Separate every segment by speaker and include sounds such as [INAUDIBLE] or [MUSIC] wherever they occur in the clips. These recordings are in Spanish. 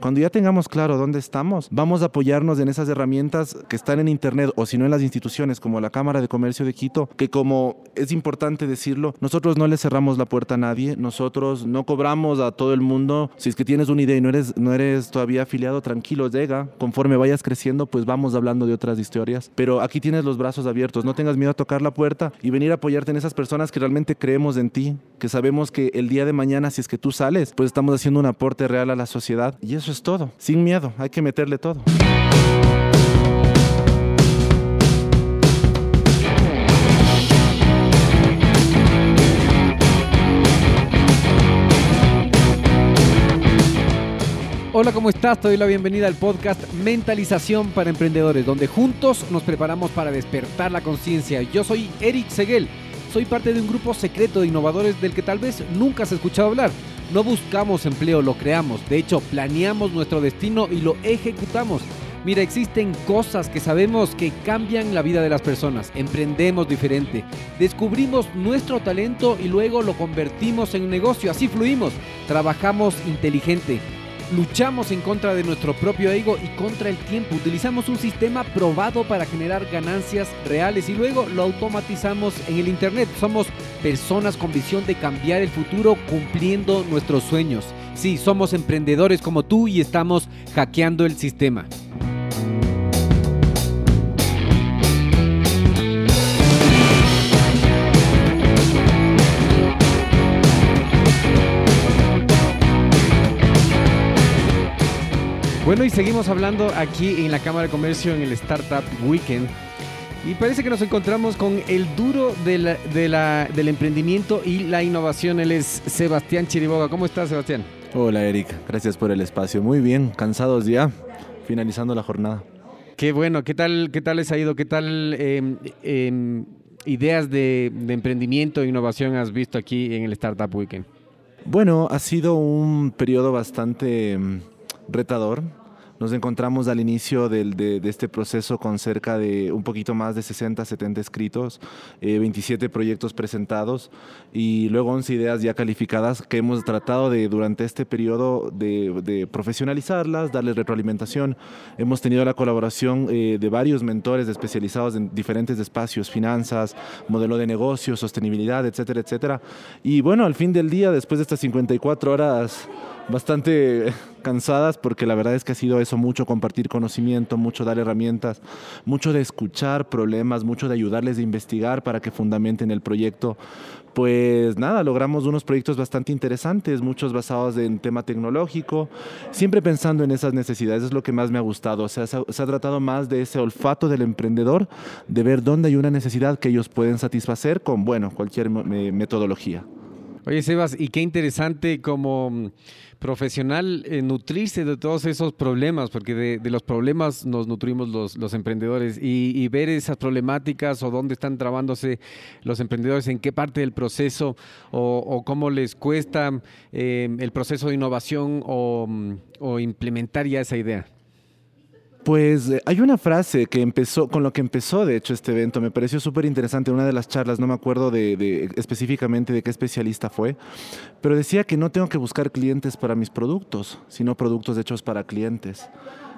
Speaker 1: Cuando ya tengamos claro dónde estamos, vamos a apoyarnos en esas herramientas que están en Internet o si no en las instituciones como la Cámara de Comercio de Quito, que como es importante decirlo, nosotros no le cerramos la puerta a nadie, nosotros no cobramos a todo el mundo. Si es que tienes una idea y no eres, no eres todavía afiliado, tranquilo, llega. Conforme vayas creciendo, pues vamos hablando de otras historias. Pero aquí tienes los brazos abiertos, no tengas miedo a tocar la puerta y venir a apoyarte en esas personas que realmente creemos en ti, que sabemos que el día de mañana, si es que tú sales, pues estamos haciendo un aporte real a la sociedad. Y eso es todo, sin miedo, hay que meterle todo.
Speaker 2: Hola, ¿cómo estás? Te doy la bienvenida al podcast Mentalización para Emprendedores, donde juntos nos preparamos para despertar la conciencia. Yo soy Eric Seguel, soy parte de un grupo secreto de innovadores del que tal vez nunca has escuchado hablar. No buscamos empleo, lo creamos. De hecho, planeamos nuestro destino y lo ejecutamos. Mira, existen cosas que sabemos que cambian la vida de las personas. Emprendemos diferente. Descubrimos nuestro talento y luego lo convertimos en negocio. Así fluimos. Trabajamos inteligente luchamos en contra de nuestro propio ego y contra el tiempo. Utilizamos un sistema probado para generar ganancias reales y luego lo automatizamos en el Internet. Somos personas con visión de cambiar el futuro cumpliendo nuestros sueños. Sí, somos emprendedores como tú y estamos hackeando el sistema. Bueno, y seguimos hablando aquí en la Cámara de Comercio en el Startup Weekend. Y parece que nos encontramos con el duro del emprendimiento y la innovación. Él es Sebastián Chiriboga. ¿Cómo estás, Sebastián?
Speaker 1: Hola, Eric. Gracias por el espacio. Muy bien, cansados ya, finalizando la jornada.
Speaker 2: Qué bueno. ¿Qué tal, qué tal les ha ido? ¿Qué tal em, em, ideas de, de emprendimiento e innovación has visto aquí en el Startup Weekend?
Speaker 1: Bueno, ha sido un periodo bastante em, retador nos encontramos al inicio del, de, este proceso con cerca de un poquito más de 60, 70 escritos, 27 eh, proyectos presentados y luego 11 ideas ya calificadas que hemos tratado de durante este periodo de, profesionalizarlas, darles retroalimentación. Hemos tenido la colaboración eh, de varios mentores especializados en diferentes espacios, finanzas, modelo de negocio, sostenibilidad, etcétera, etcétera. Y bueno, al fin del día, después de estas 54 horas bastante [LAUGHS] cansadas porque la verdad es que ha sido eso, mucho compartir conocimiento, mucho dar herramientas, mucho de escuchar problemas, mucho de ayudarles a investigar para que fundamenten el proyecto. Pues nada, logramos unos proyectos bastante interesantes, muchos basados en tema tecnológico, siempre pensando en esas necesidades, es lo que más me ha gustado. O sea, se ha, tratado más de ese olfato del emprendedor, de ver dónde hay una necesidad que ellos pueden satisfacer con, bueno, cualquier metodología.
Speaker 2: Oye, Sebas, y qué interesante como profesional eh, nutrirse de todos esos problemas, porque de, los problemas nos nutrimos los, emprendedores y, ver esas problemáticas o dónde están trabándose los emprendedores, en qué parte del proceso o, cómo les cuesta eh, el proceso de innovación o, o implementar ya esa idea.
Speaker 1: Pues eh, hay una frase que empezó, con lo que empezó de hecho este evento, me pareció súper interesante, una de las charlas, no me acuerdo de, específicamente de qué especialista fue, pero decía que no tengo que buscar clientes para mis productos, sino productos hechos para clientes.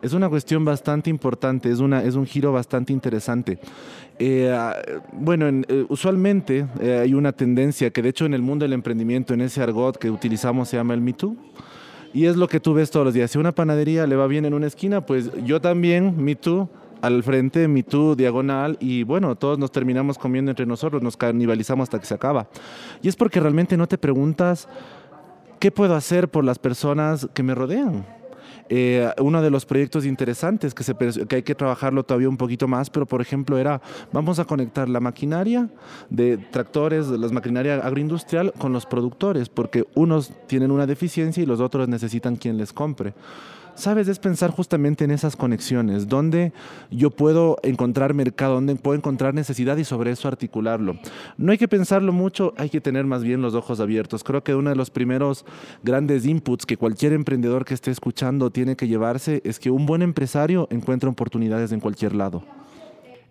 Speaker 1: Es una cuestión bastante importante, es, una, es un giro bastante interesante. Eh, ah, bueno, eh, usualmente hay una tendencia que de hecho en el mundo del emprendimiento, en ese argot que utilizamos se llama el Me y es lo que tú ves todos los días. Si una panadería le va bien en una esquina, pues yo también, me too, al frente, me too, diagonal, y bueno, todos nos terminamos comiendo entre nosotros, nos canibalizamos hasta que se acaba. Y es porque realmente no te preguntas, ¿qué puedo hacer por las personas que me rodean? Eh, uno de los proyectos interesantes que, se, que hay que trabajarlo todavía un poquito más, pero por ejemplo era, vamos a conectar la maquinaria de tractores, la maquinaria agroindustrial con los productores, porque unos tienen una deficiencia y los otros necesitan quien les compre. ¿Sabes? Es pensar justamente en esas conexiones, donde yo puedo encontrar mercado, donde puedo encontrar necesidad y sobre eso articularlo. No hay que pensarlo mucho, hay que tener más bien los ojos abiertos. Creo que uno de los primeros grandes inputs que cualquier emprendedor que esté escuchando tiene que llevarse es que un buen empresario encuentra oportunidades en cualquier lado.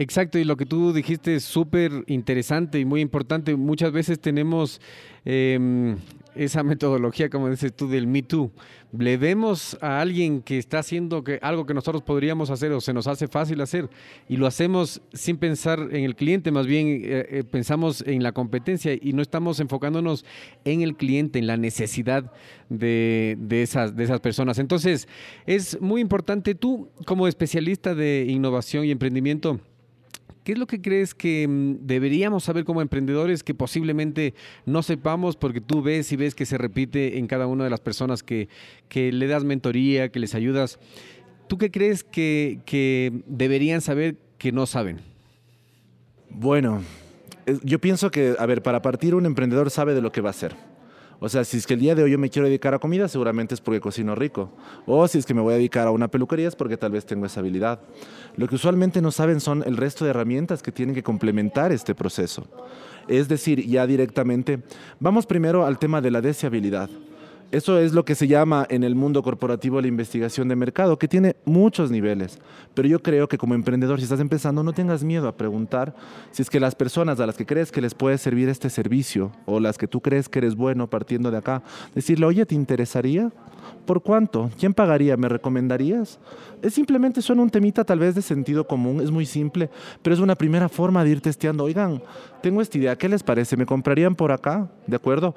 Speaker 2: Exacto, y lo que tú dijiste es súper interesante y muy importante. Muchas veces tenemos em, esa metodología, como dices tú, del Me Too. Le vemos a alguien que está haciendo que, algo que nosotros podríamos hacer o se nos hace fácil hacer y lo hacemos sin pensar en el cliente, más bien eh, eh, pensamos en la competencia y no estamos enfocándonos en el cliente, en la necesidad de, esas, de esas personas. Entonces, es muy importante tú como especialista de innovación y emprendimiento, ¿Qué es lo que crees que mm, deberíamos saber como emprendedores que posiblemente no sepamos porque tú ves y ves que se repite en cada una de las personas que, que le das mentoría, que les ayudas? ¿Tú qué crees que, que deberían saber que no saben?
Speaker 1: Bueno, yo pienso que, a ver, para partir un emprendedor sabe de lo que va a hacer. O sea, si es que el día de hoy yo me quiero dedicar a comida, seguramente es porque cocino rico. O si es que me voy a dedicar a una peluquería, es porque tal vez tengo esa habilidad. Lo que usualmente no saben son el resto de herramientas que tienen que complementar este proceso. Es decir, ya directamente, vamos primero al tema de la deseabilidad. Eso es lo que se llama en el mundo corporativo la investigación de mercado, que tiene muchos niveles. Pero yo creo que como emprendedor, si estás empezando, no tengas miedo a preguntar si es que las personas a las que crees que les puede servir este servicio o las que tú crees que eres bueno partiendo de acá, decirle, oye, ¿te interesaría? ¿Por cuánto? ¿Quién pagaría? ¿Me recomendarías? Es simplemente suena un temita tal vez de sentido común, es muy simple, pero es una primera forma de ir testeando. Oigan, tengo esta idea, ¿qué les parece? ¿Me comprarían por acá? ¿De acuerdo?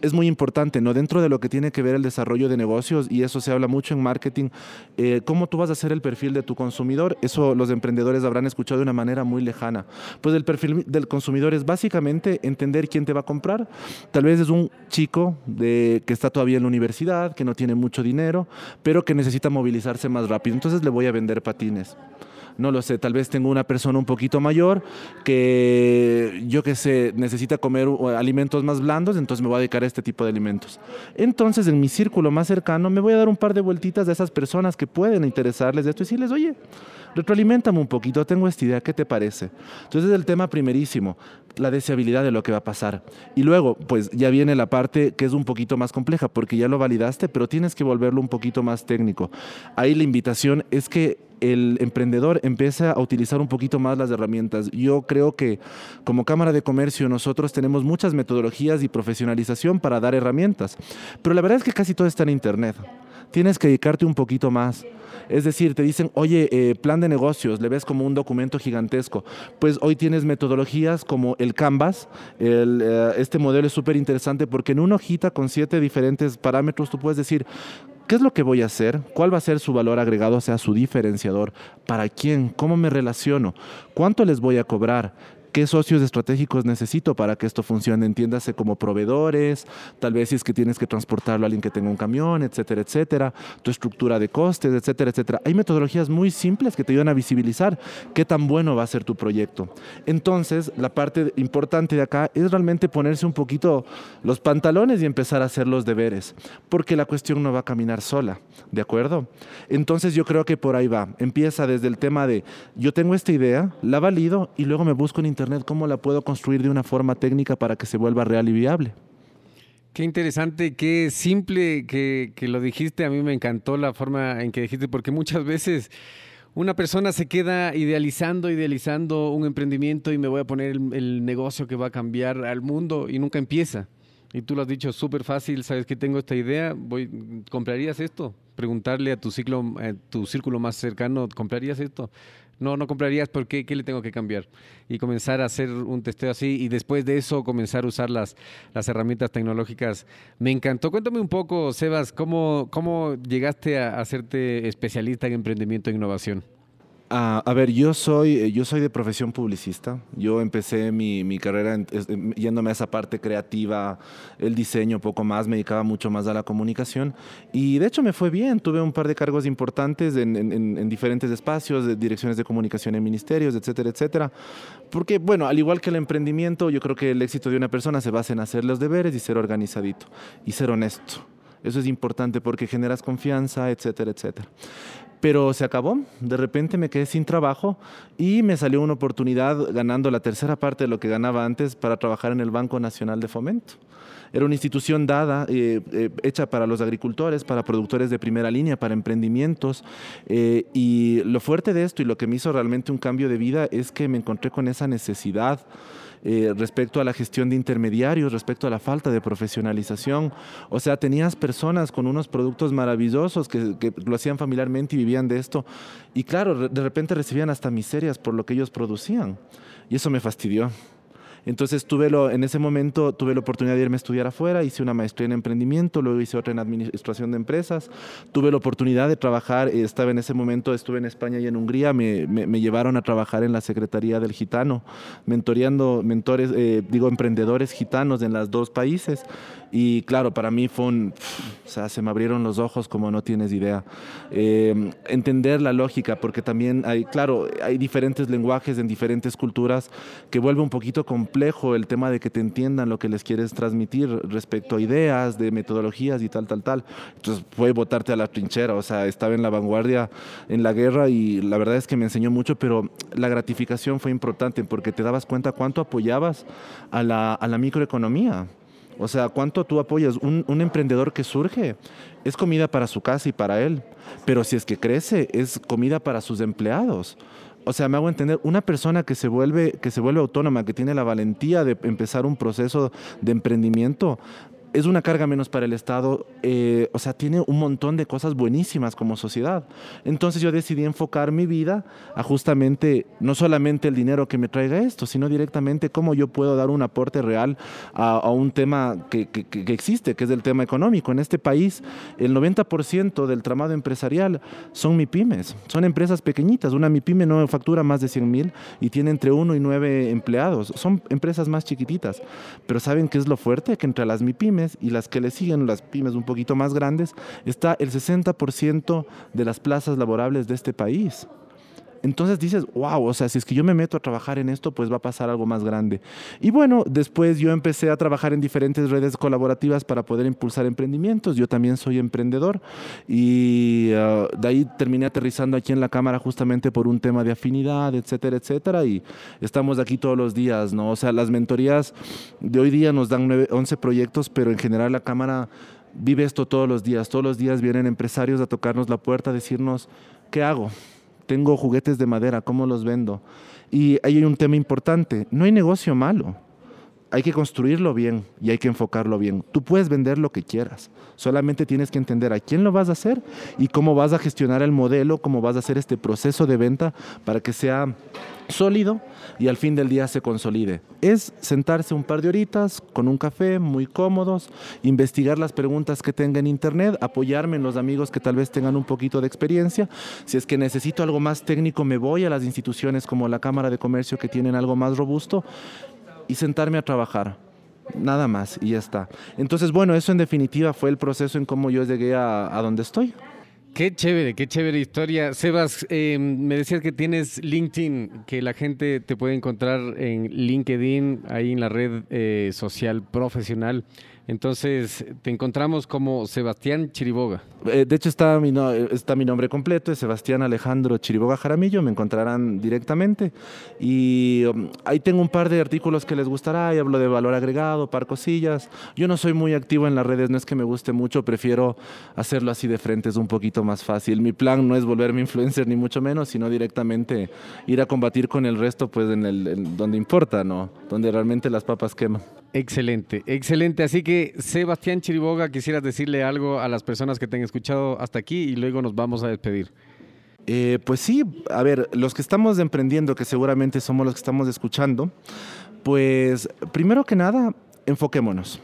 Speaker 1: Es muy importante, ¿no? Dentro de lo que tiene que ver el desarrollo de negocios, y eso se habla mucho en marketing, eh, ¿cómo tú vas a hacer el perfil de tu consumidor? Eso los emprendedores habrán escuchado de una manera muy lejana. Pues el perfil del consumidor es básicamente entender quién te va a comprar. Tal vez es un chico de, que está todavía en la universidad, que no tiene mucho dinero, pero que necesita movilizarse más rápido. Entonces le voy a vender patines no lo sé, tal vez tengo una persona un poquito mayor que yo que sé, necesita comer alimentos más blandos, entonces me voy a dedicar a este tipo de alimentos. Entonces, en mi círculo más cercano, me voy a dar un par de vueltitas de esas personas que pueden interesarles de esto y decirles, oye, retroalimentame un poquito, tengo esta idea, ¿qué te parece? Entonces, es el tema primerísimo la deseabilidad de lo que va a pasar. Y luego, pues ya viene la parte que es un poquito más compleja, porque ya lo validaste, pero tienes que volverlo un poquito más técnico. Ahí la invitación es que el emprendedor empiece a utilizar un poquito más las herramientas. Yo creo que como Cámara de Comercio nosotros tenemos muchas metodologías y profesionalización para dar herramientas, pero la verdad es que casi todo está en Internet. Tienes que dedicarte un poquito más. Es decir, te dicen, oye, eh, plan de negocios, le ves como un documento gigantesco. Pues hoy tienes metodologías como el Canvas. Eh, este modelo es súper interesante porque en una hojita con siete diferentes parámetros tú puedes decir, ¿Qué es lo que voy a hacer? ¿Cuál va a ser su valor agregado, o sea, su diferenciador? ¿Para quién? ¿Cómo me relaciono? ¿Cuánto les voy a cobrar? Qué socios estratégicos necesito para que esto funcione. Entiéndase como proveedores, tal vez si es que tienes que transportarlo a alguien que tenga un camión, etcétera, etcétera, tu estructura de costes, etcétera, etcétera. Hay metodologías muy simples que te ayudan a visibilizar qué tan bueno va a ser tu proyecto. Entonces, la parte importante de acá es realmente ponerse un poquito los pantalones y empezar a hacer los deberes, porque la cuestión no va a caminar sola, ¿de acuerdo? Entonces, yo creo que por ahí va. Empieza desde el tema de yo tengo esta idea, la valido y luego me busco en internet ¿cómo la puedo construir de una forma técnica para que se vuelva real y viable?
Speaker 2: Qué interesante, qué simple que, lo dijiste. A mí me encantó la forma en que dijiste, porque muchas veces una persona se queda idealizando, idealizando un emprendimiento y me voy a poner el, negocio que va a cambiar al mundo y nunca empieza. Y tú lo has dicho súper fácil, sabes que tengo esta idea, voy, ¿comprarías esto? Preguntarle a tu, ciclo, a tu círculo más cercano, ¿comprarías esto? No, no comprarías, ¿por qué? ¿Qué le tengo que cambiar? Y comenzar a hacer un testeo así y después de eso comenzar a usar las, las herramientas tecnológicas. Me encantó. Cuéntame un poco, Sebas, ¿cómo, cómo llegaste a hacerte especialista en emprendimiento e innovación?
Speaker 1: Ah, a ver, yo soy, eh, yo soy de profesión publicista. Yo empecé mi, mi carrera yéndome a esa parte creativa, el diseño, poco más, me dedicaba mucho más a la comunicación. Y de hecho me fue bien, tuve un par de cargos importantes en, en, en diferentes espacios, de direcciones de comunicación en ministerios, etcétera, etcétera. Porque, bueno, al igual que el emprendimiento, yo creo que el éxito de una persona se basa en hacer los deberes y ser organizadito y ser honesto. Eso es importante porque generas confianza, etcétera, etcétera. Pero se acabó, de repente me quedé sin trabajo y me salió una oportunidad ganando la tercera parte de lo que ganaba antes para trabajar en el Banco Nacional de Fomento. Era una institución dada, eh, eh, hecha para los agricultores, para productores de primera línea, para emprendimientos. Eh, y lo fuerte de esto y lo que me hizo realmente un cambio de vida es que me encontré con esa necesidad eh, respecto a la gestión de intermediarios, respecto a la falta de profesionalización. O sea, tenías personas con unos productos maravillosos que, que lo hacían familiarmente y vivían de esto. Y claro, de repente recibían hasta miserias por lo que ellos producían. Y eso me fastidió. Entonces tuve lo, en ese momento tuve la oportunidad de irme a estudiar afuera, hice una maestría en emprendimiento, luego hice otra en administración de empresas, tuve la oportunidad de trabajar, eh, estaba en ese momento, estuve en España y en Hungría, me, llevaron a trabajar en la Secretaría del Gitano, mentoreando mentores, eh, digo, emprendedores gitanos en los dos países. Y claro, para mí fue un, o sea, se me abrieron los ojos como no tienes idea. Eh, entender la lógica, porque también hay, claro, hay diferentes lenguajes en diferentes culturas que vuelve un poquito complejo el tema de que te entiendan lo que les quieres transmitir respecto a ideas, de metodologías y tal, tal, tal. Entonces fue botarte a la trinchera, o sea, estaba en la vanguardia en la guerra y la verdad es que me enseñó mucho, pero la gratificación fue importante porque te dabas cuenta cuánto apoyabas a la, a la microeconomía. O sea, ¿cuánto tú apoyas? Un, emprendedor que surge es comida para su casa y para él, pero si es que crece, es comida para sus empleados. O sea, me hago entender, una persona que se vuelve, que se vuelve autónoma, que tiene la valentía de empezar un proceso de emprendimiento, es una carga menos para el Estado, eh, o sea, tiene un montón de cosas buenísimas como sociedad. Entonces yo decidí enfocar mi vida a justamente, no solamente el dinero que me traiga esto, sino directamente cómo yo puedo dar un aporte real a, un tema que, que, existe, que es el tema económico. En este país, el 90% del tramado empresarial son MIPIMES, son empresas pequeñitas. Una MIPYME no factura más de 100 mil y tiene entre 1 y 9 empleados. Son empresas más chiquititas. Pero ¿saben qué es lo fuerte? Que entre las MIPIMES y las que le siguen, las pymes un poquito más grandes, está el 60% de las plazas laborables de este país. Entonces dices, wow, o sea, si es que yo me meto a trabajar en esto, pues va a pasar algo más grande. Y bueno, después yo empecé a trabajar en diferentes redes colaborativas para poder impulsar emprendimientos. Yo también soy emprendedor y uh, de ahí terminé aterrizando aquí en la Cámara justamente por un tema de afinidad, etcétera, etcétera. Y estamos aquí todos los días, ¿no? O sea, las mentorías de hoy día nos dan 9, 11 proyectos, pero en general la Cámara vive esto todos los días. Todos los días vienen empresarios a tocarnos la puerta, a decirnos, ¿qué hago? Tengo juguetes de madera, ¿cómo los vendo? Y hay un tema importante, no hay negocio malo. Hay que construirlo bien y hay que enfocarlo bien. Tú puedes vender lo que quieras, solamente tienes que entender a quién lo vas a hacer y cómo vas a gestionar el modelo, cómo vas a hacer este proceso de venta para que sea sólido y al fin del día se consolide. Es sentarse un par de horitas con un café muy cómodos, investigar las preguntas que tenga en internet, apoyarme en los amigos que tal vez tengan un poquito de experiencia. Si es que necesito algo más técnico, me voy a las instituciones como la Cámara de Comercio que tienen algo más robusto y sentarme a trabajar. Nada más y ya está. Entonces, bueno, eso en definitiva fue el proceso en cómo yo llegué a, donde estoy.
Speaker 2: Qué chévere, qué chévere historia. Sebas, eh, me decías que tienes LinkedIn, que la gente te puede encontrar en LinkedIn, ahí en la red eh, social profesional. Entonces, te encontramos como Sebastián Chiriboga.
Speaker 1: Eh, de hecho, está mi, está mi nombre completo, es Sebastián Alejandro Chiriboga Jaramillo, me encontrarán directamente. Y um, ahí tengo un par de artículos que les gustará, y hablo de valor agregado, par cosillas. Yo no soy muy activo en las redes, no es que me guste mucho, prefiero hacerlo así de frente, es un poquito más fácil. Mi plan no es volverme influencer, ni mucho menos, sino directamente ir a combatir con el resto, pues en el donde importa, ¿no? Donde realmente las papas queman.
Speaker 2: Excelente, excelente. Así que, Sebastián Chiriboga, quisieras decirle algo a las personas que te han escuchado hasta aquí y luego nos vamos a despedir.
Speaker 1: Eh, pues sí, a ver, los que estamos emprendiendo, que seguramente somos los que estamos escuchando, pues primero que nada, enfoquémonos.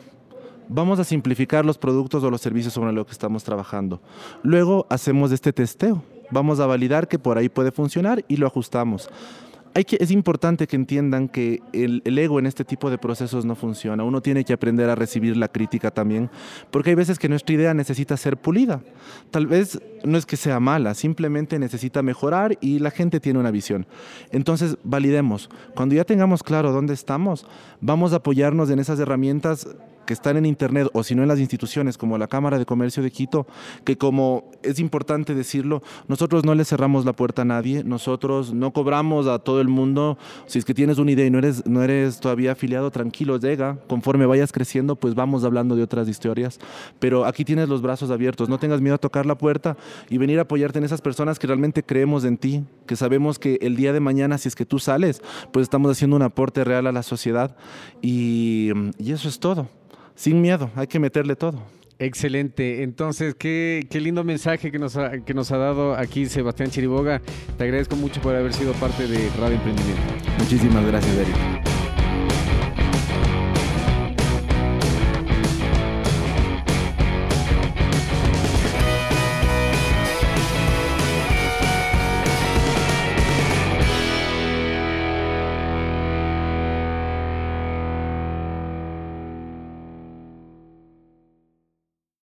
Speaker 1: Vamos a simplificar los productos o los servicios sobre los que estamos trabajando. Luego hacemos este testeo. Vamos a validar que por ahí puede funcionar y lo ajustamos es importante que entiendan que el, ego en este tipo de procesos no funciona. Uno tiene que aprender a recibir la crítica también, porque hay veces que nuestra idea necesita ser pulida. Tal vez no es que sea mala, simplemente necesita mejorar y la gente tiene una visión. Entonces, validemos. Cuando ya tengamos claro dónde estamos, vamos a apoyarnos en esas herramientas que están en Internet o si no en las instituciones como la Cámara de Comercio de Quito, que como es importante decirlo, nosotros no le cerramos la puerta a nadie, nosotros no cobramos a todo el mundo. Si es que tienes una idea y no eres, no eres todavía afiliado, tranquilo, llega. Conforme vayas creciendo, pues vamos hablando de otras historias. Pero aquí tienes los brazos abiertos, no tengas miedo a tocar la puerta y venir a apoyarte en esas personas que realmente creemos en ti, que sabemos que el día de mañana, si es que tú sales, pues estamos haciendo un aporte real a la sociedad y, y eso es todo. Sin miedo, hay que meterle todo.
Speaker 2: Excelente. Entonces, qué, qué lindo mensaje que nos, ha, que nos ha dado aquí Sebastián Chiriboga. Te agradezco mucho por haber sido parte de Radio Emprendimiento.
Speaker 1: Muchísimas gracias, Eric.